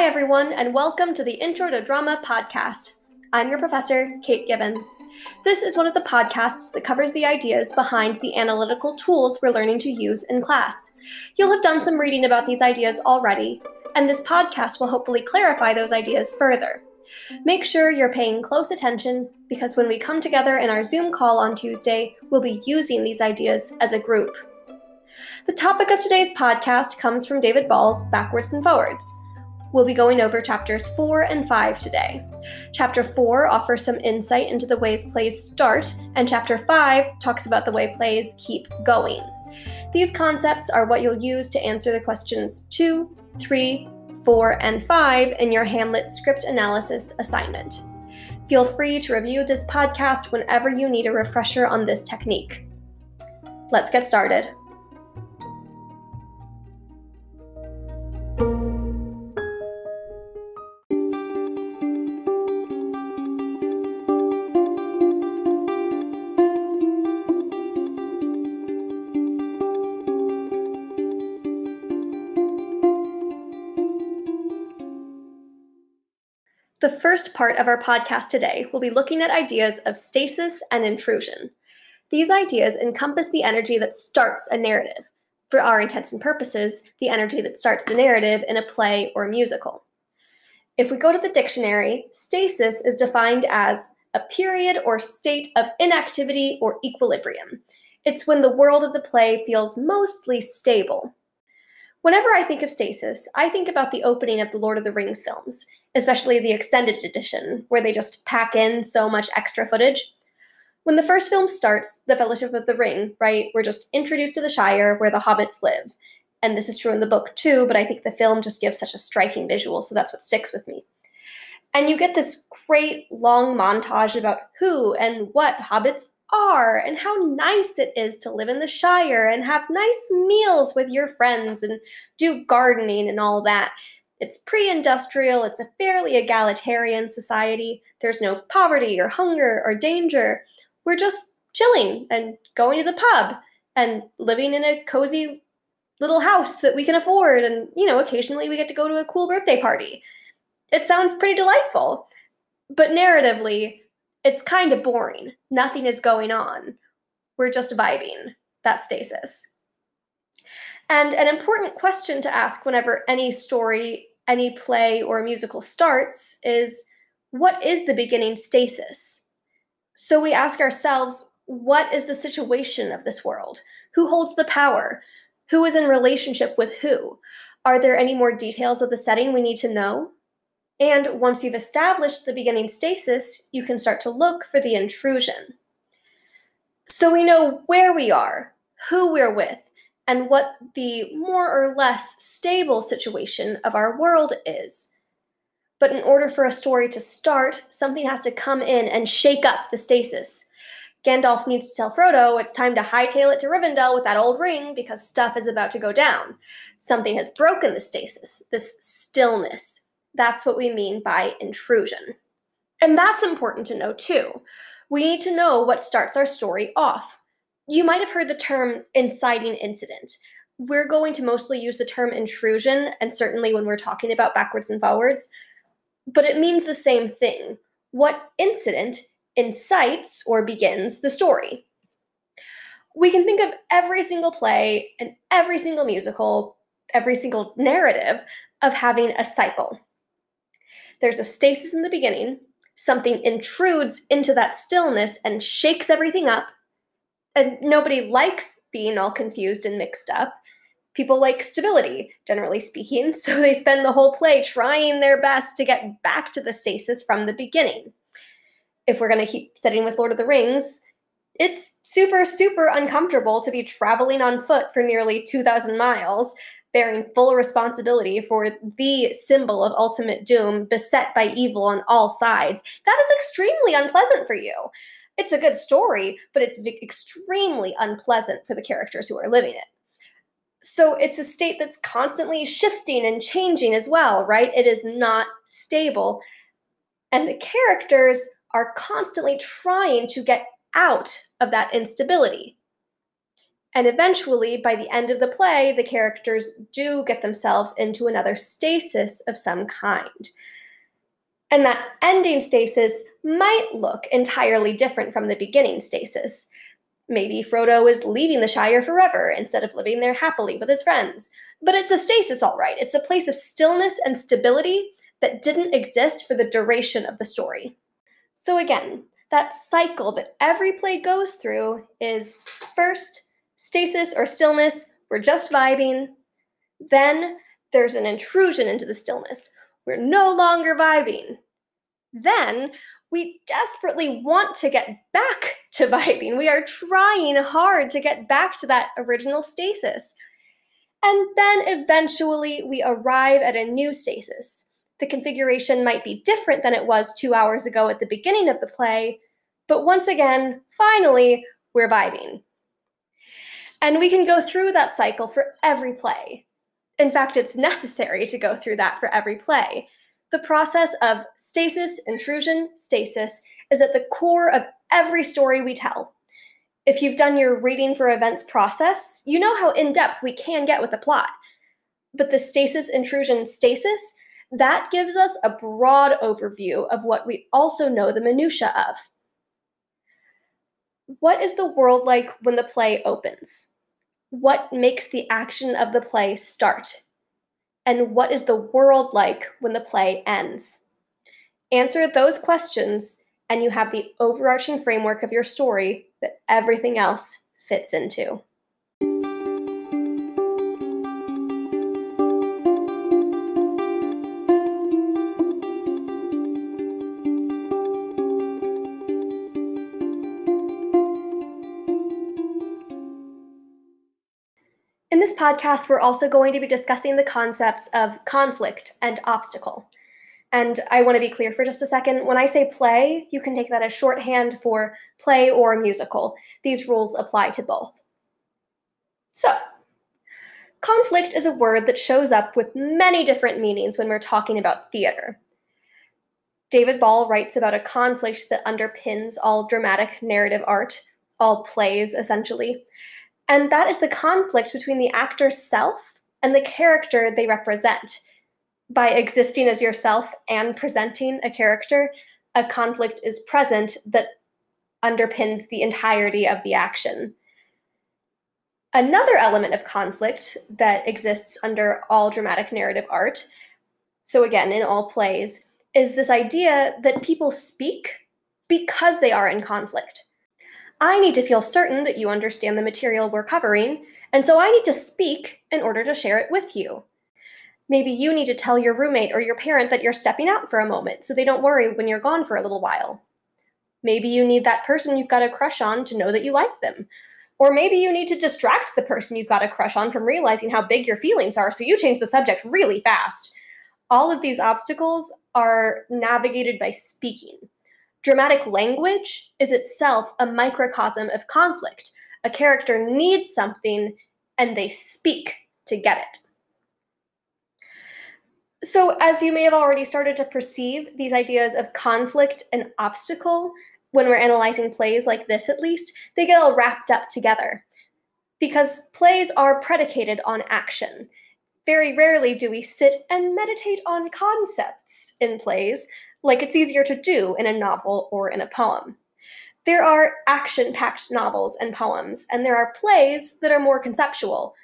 Hi, everyone, and welcome to the Intro to Drama podcast. I'm your professor, Kate Gibbon. This is one of the podcasts that covers the ideas behind the analytical tools we're learning to use in class. You'll have done some reading about these ideas already, and this podcast will hopefully clarify those ideas further. Make sure you're paying close attention because when we come together in our Zoom call on Tuesday, we'll be using these ideas as a group. The topic of today's podcast comes from David Ball's Backwards and Forwards. We'll be going over chapters 4 and 5 today. Chapter 4 offers some insight into the ways plays start, and chapter 5 talks about the way plays keep going. These concepts are what you'll use to answer the questions 2, 3, 4, and 5 in your Hamlet script analysis assignment. Feel free to review this podcast whenever you need a refresher on this technique. Let's get started. First part of our podcast today will be looking at ideas of stasis and intrusion. These ideas encompass the energy that starts a narrative, for our intents and purposes, the energy that starts the narrative in a play or musical. If we go to the dictionary, stasis is defined as a period or state of inactivity or equilibrium. It's when the world of the play feels mostly stable. Whenever I think of stasis, I think about the opening of the Lord of the Rings films especially the extended edition, where they just pack in so much extra footage. When the first film starts, The Fellowship of the Ring, right, we're just introduced to the Shire where the hobbits live. And this is true in the book too, but I think the film just gives such a striking visual, so that's what sticks with me. And you get this great long montage about who and what hobbits are and how nice it is to live in the Shire and have nice meals with your friends and do gardening and all that. It's pre industrial, it's a fairly egalitarian society. There's no poverty or hunger or danger. We're just chilling and going to the pub and living in a cozy little house that we can afford. And, you know, occasionally we get to go to a cool birthday party. It sounds pretty delightful. But narratively, it's kind of boring. Nothing is going on. We're just vibing. That's stasis. And an important question to ask whenever any story any play or musical starts is what is the beginning stasis? So we ask ourselves, what is the situation of this world? Who holds the power? Who is in relationship with who? Are there any more details of the setting we need to know? And once you've established the beginning stasis, you can start to look for the intrusion. So we know where we are, who we're with, and what the more or less stable situation of our world is. But in order for a story to start, something has to come in and shake up the stasis. Gandalf needs to tell Frodo it's time to hightail it to Rivendell with that old ring because stuff is about to go down. Something has broken the stasis, this stillness. That's what we mean by intrusion. And that's important to know too. We need to know what starts our story off. You might have heard the term inciting incident. We're going to mostly use the term intrusion, and certainly when we're talking about backwards and forwards, but it means the same thing. What incident incites or begins the story? We can think of every single play and every single musical, every single narrative of having a cycle. There's a stasis in the beginning, something intrudes into that stillness and shakes everything up and nobody likes being all confused and mixed up. People like stability, generally speaking, so they spend the whole play trying their best to get back to the stasis from the beginning. If we're going to keep setting with Lord of the Rings, it's super, super uncomfortable to be traveling on foot for nearly 2,000 miles, bearing full responsibility for the symbol of ultimate doom beset by evil on all sides. That is extremely unpleasant for you it's a good story, but it's extremely unpleasant for the characters who are living it. So it's a state that's constantly shifting and changing as well, right? It is not stable. And the characters are constantly trying to get out of that instability. And eventually, by the end of the play, the characters do get themselves into another stasis of some kind. And that ending stasis might look entirely different from the beginning stasis. Maybe Frodo is leaving the Shire forever instead of living there happily with his friends. But it's a stasis, all right. It's a place of stillness and stability that didn't exist for the duration of the story. So, again, that cycle that every play goes through is first, stasis or stillness, we're just vibing. Then there's an intrusion into the stillness. We're no longer vibing. Then we desperately want to get back to vibing. We are trying hard to get back to that original stasis. And then eventually we arrive at a new stasis. The configuration might be different than it was two hours ago at the beginning of the play, but once again, finally, we're vibing. And we can go through that cycle for every play. In fact, it's necessary to go through that for every play. The process of stasis, intrusion, stasis is at the core of every story we tell. If you've done your reading for events process, you know how in depth we can get with the plot. But the stasis, intrusion, stasis, that gives us a broad overview of what we also know the minutiae of. What is the world like when the play opens? What makes the action of the play start? And what is the world like when the play ends? Answer those questions, and you have the overarching framework of your story that everything else fits into. In this podcast, we're also going to be discussing the concepts of conflict and obstacle. And I want to be clear for just a second. When I say play, you can take that as shorthand for play or musical. These rules apply to both. So, conflict is a word that shows up with many different meanings when we're talking about theater. David Ball writes about a conflict that underpins all dramatic narrative art, all plays essentially. And that is the conflict between the actor's self and the character they represent. By existing as yourself and presenting a character, a conflict is present that underpins the entirety of the action. Another element of conflict that exists under all dramatic narrative art, so again, in all plays, is this idea that people speak because they are in conflict. I need to feel certain that you understand the material we're covering, and so I need to speak in order to share it with you. Maybe you need to tell your roommate or your parent that you're stepping out for a moment so they don't worry when you're gone for a little while. Maybe you need that person you've got a crush on to know that you like them. Or maybe you need to distract the person you've got a crush on from realizing how big your feelings are, so you change the subject really fast. All of these obstacles are navigated by speaking. Dramatic language is itself a microcosm of conflict. A character needs something and they speak to get it. So, as you may have already started to perceive, these ideas of conflict and obstacle, when we're analyzing plays like this at least, they get all wrapped up together. Because plays are predicated on action. Very rarely do we sit and meditate on concepts in plays, like it's easier to do in a novel or in a poem. There are action packed novels and poems, and there are plays that are more conceptual.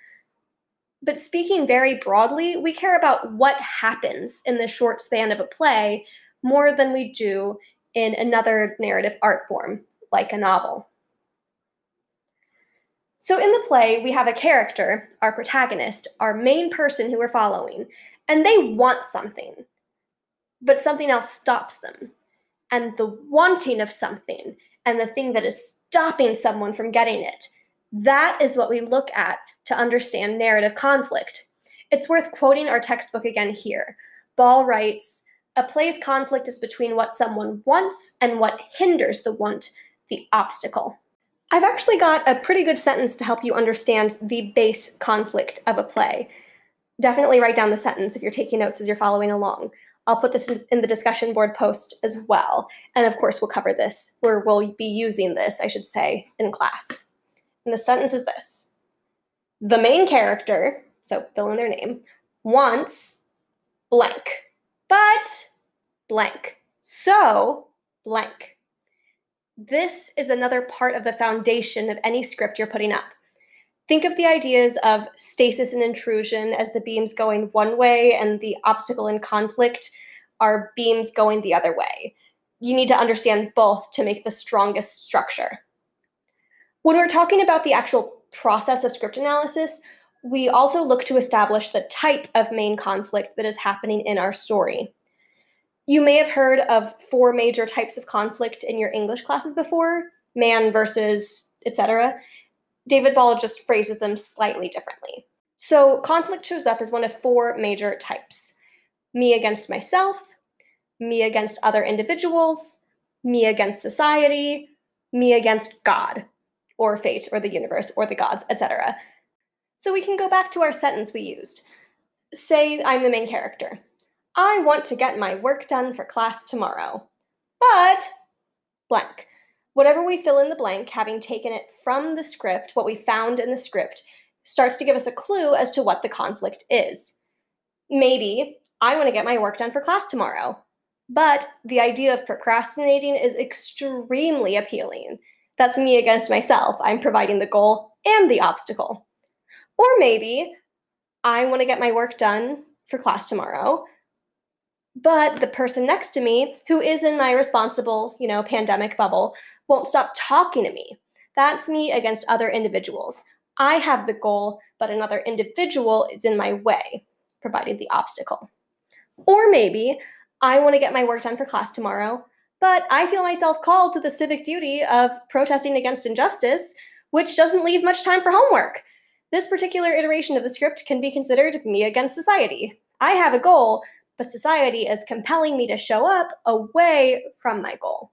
But speaking very broadly, we care about what happens in the short span of a play more than we do in another narrative art form, like a novel. So, in the play, we have a character, our protagonist, our main person who we're following, and they want something but something else stops them. And the wanting of something and the thing that is stopping someone from getting it, that is what we look at to understand narrative conflict. It's worth quoting our textbook again here. Ball writes, a play's conflict is between what someone wants and what hinders the want, the obstacle. I've actually got a pretty good sentence to help you understand the base conflict of a play. Definitely write down the sentence if you're taking notes as you're following along. I'll put this in the discussion board post as well. And of course, we'll cover this, or we'll be using this, I should say, in class. And the sentence is this the main character, so fill in their name, wants blank, but blank. So blank. This is another part of the foundation of any script you're putting up. Think of the ideas of stasis and intrusion as the beams going one way and the obstacle and conflict are beams going the other way. You need to understand both to make the strongest structure. When we're talking about the actual process of script analysis, we also look to establish the type of main conflict that is happening in our story. You may have heard of four major types of conflict in your English classes before man versus, etc. David Ball just phrases them slightly differently. So, conflict shows up as one of four major types me against myself, me against other individuals, me against society, me against God, or fate, or the universe, or the gods, etc. So, we can go back to our sentence we used. Say I'm the main character. I want to get my work done for class tomorrow. But, blank. Whatever we fill in the blank, having taken it from the script, what we found in the script, starts to give us a clue as to what the conflict is. Maybe I want to get my work done for class tomorrow. But the idea of procrastinating is extremely appealing. That's me against myself. I'm providing the goal and the obstacle. Or maybe I want to get my work done for class tomorrow, but the person next to me who is in my responsible, you know, pandemic bubble won't stop talking to me. That's me against other individuals. I have the goal, but another individual is in my way, providing the obstacle. Or maybe I want to get my work done for class tomorrow, but I feel myself called to the civic duty of protesting against injustice, which doesn't leave much time for homework. This particular iteration of the script can be considered me against society. I have a goal, but society is compelling me to show up away from my goal.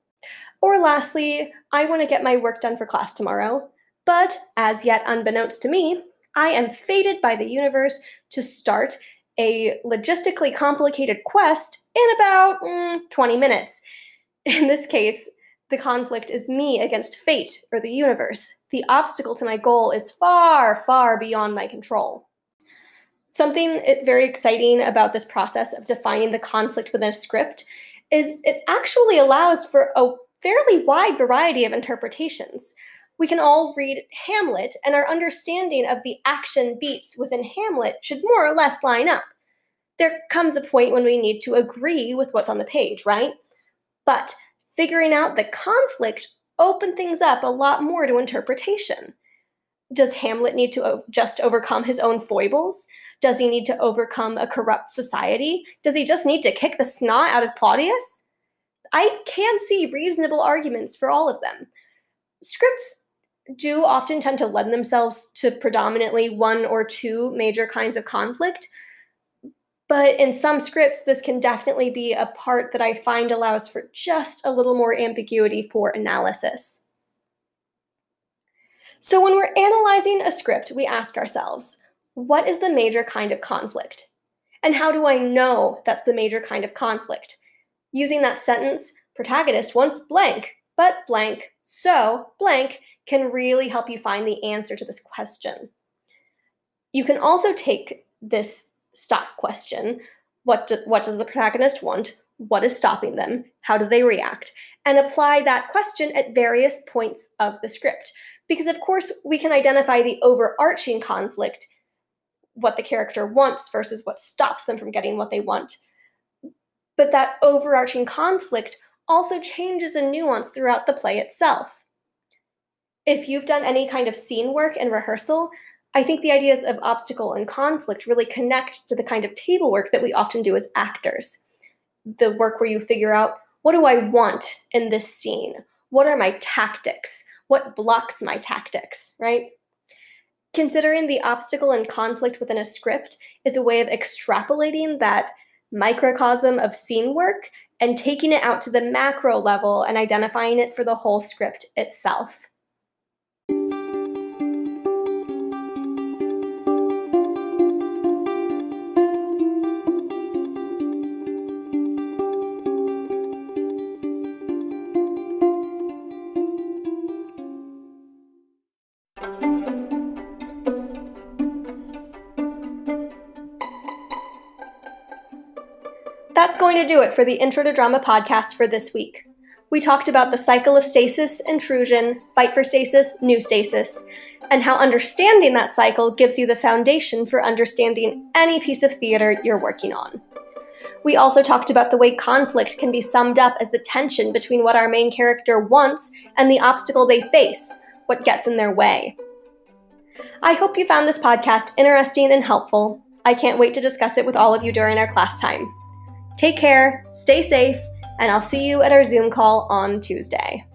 Or lastly, I want to get my work done for class tomorrow, but as yet unbeknownst to me, I am fated by the universe to start a logistically complicated quest in about mm, 20 minutes. In this case, the conflict is me against fate or the universe. The obstacle to my goal is far, far beyond my control. Something very exciting about this process of defining the conflict within a script is it actually allows for a fairly wide variety of interpretations. We can all read Hamlet, and our understanding of the action beats within Hamlet should more or less line up. There comes a point when we need to agree with what's on the page, right? But figuring out the conflict open things up a lot more to interpretation. Does Hamlet need to just overcome his own foibles? Does he need to overcome a corrupt society? Does he just need to kick the snot out of Claudius? I can see reasonable arguments for all of them. Scripts do often tend to lend themselves to predominantly one or two major kinds of conflict. But in some scripts, this can definitely be a part that I find allows for just a little more ambiguity for analysis. So, when we're analyzing a script, we ask ourselves what is the major kind of conflict? And how do I know that's the major kind of conflict? Using that sentence, protagonist wants blank, but blank, so blank can really help you find the answer to this question. You can also take this stop question what, do, what does the protagonist want? What is stopping them? How do they react? And apply that question at various points of the script. Because, of course, we can identify the overarching conflict what the character wants versus what stops them from getting what they want. But that overarching conflict also changes in nuance throughout the play itself. If you've done any kind of scene work in rehearsal, I think the ideas of obstacle and conflict really connect to the kind of table work that we often do as actors. The work where you figure out what do I want in this scene? What are my tactics? What blocks my tactics, right? Considering the obstacle and conflict within a script is a way of extrapolating that microcosm of scene work and taking it out to the macro level and identifying it for the whole script itself. Going to do it for the Intro to Drama podcast for this week. We talked about the cycle of stasis, intrusion, fight for stasis, new stasis, and how understanding that cycle gives you the foundation for understanding any piece of theater you're working on. We also talked about the way conflict can be summed up as the tension between what our main character wants and the obstacle they face, what gets in their way. I hope you found this podcast interesting and helpful. I can't wait to discuss it with all of you during our class time. Take care, stay safe, and I'll see you at our Zoom call on Tuesday.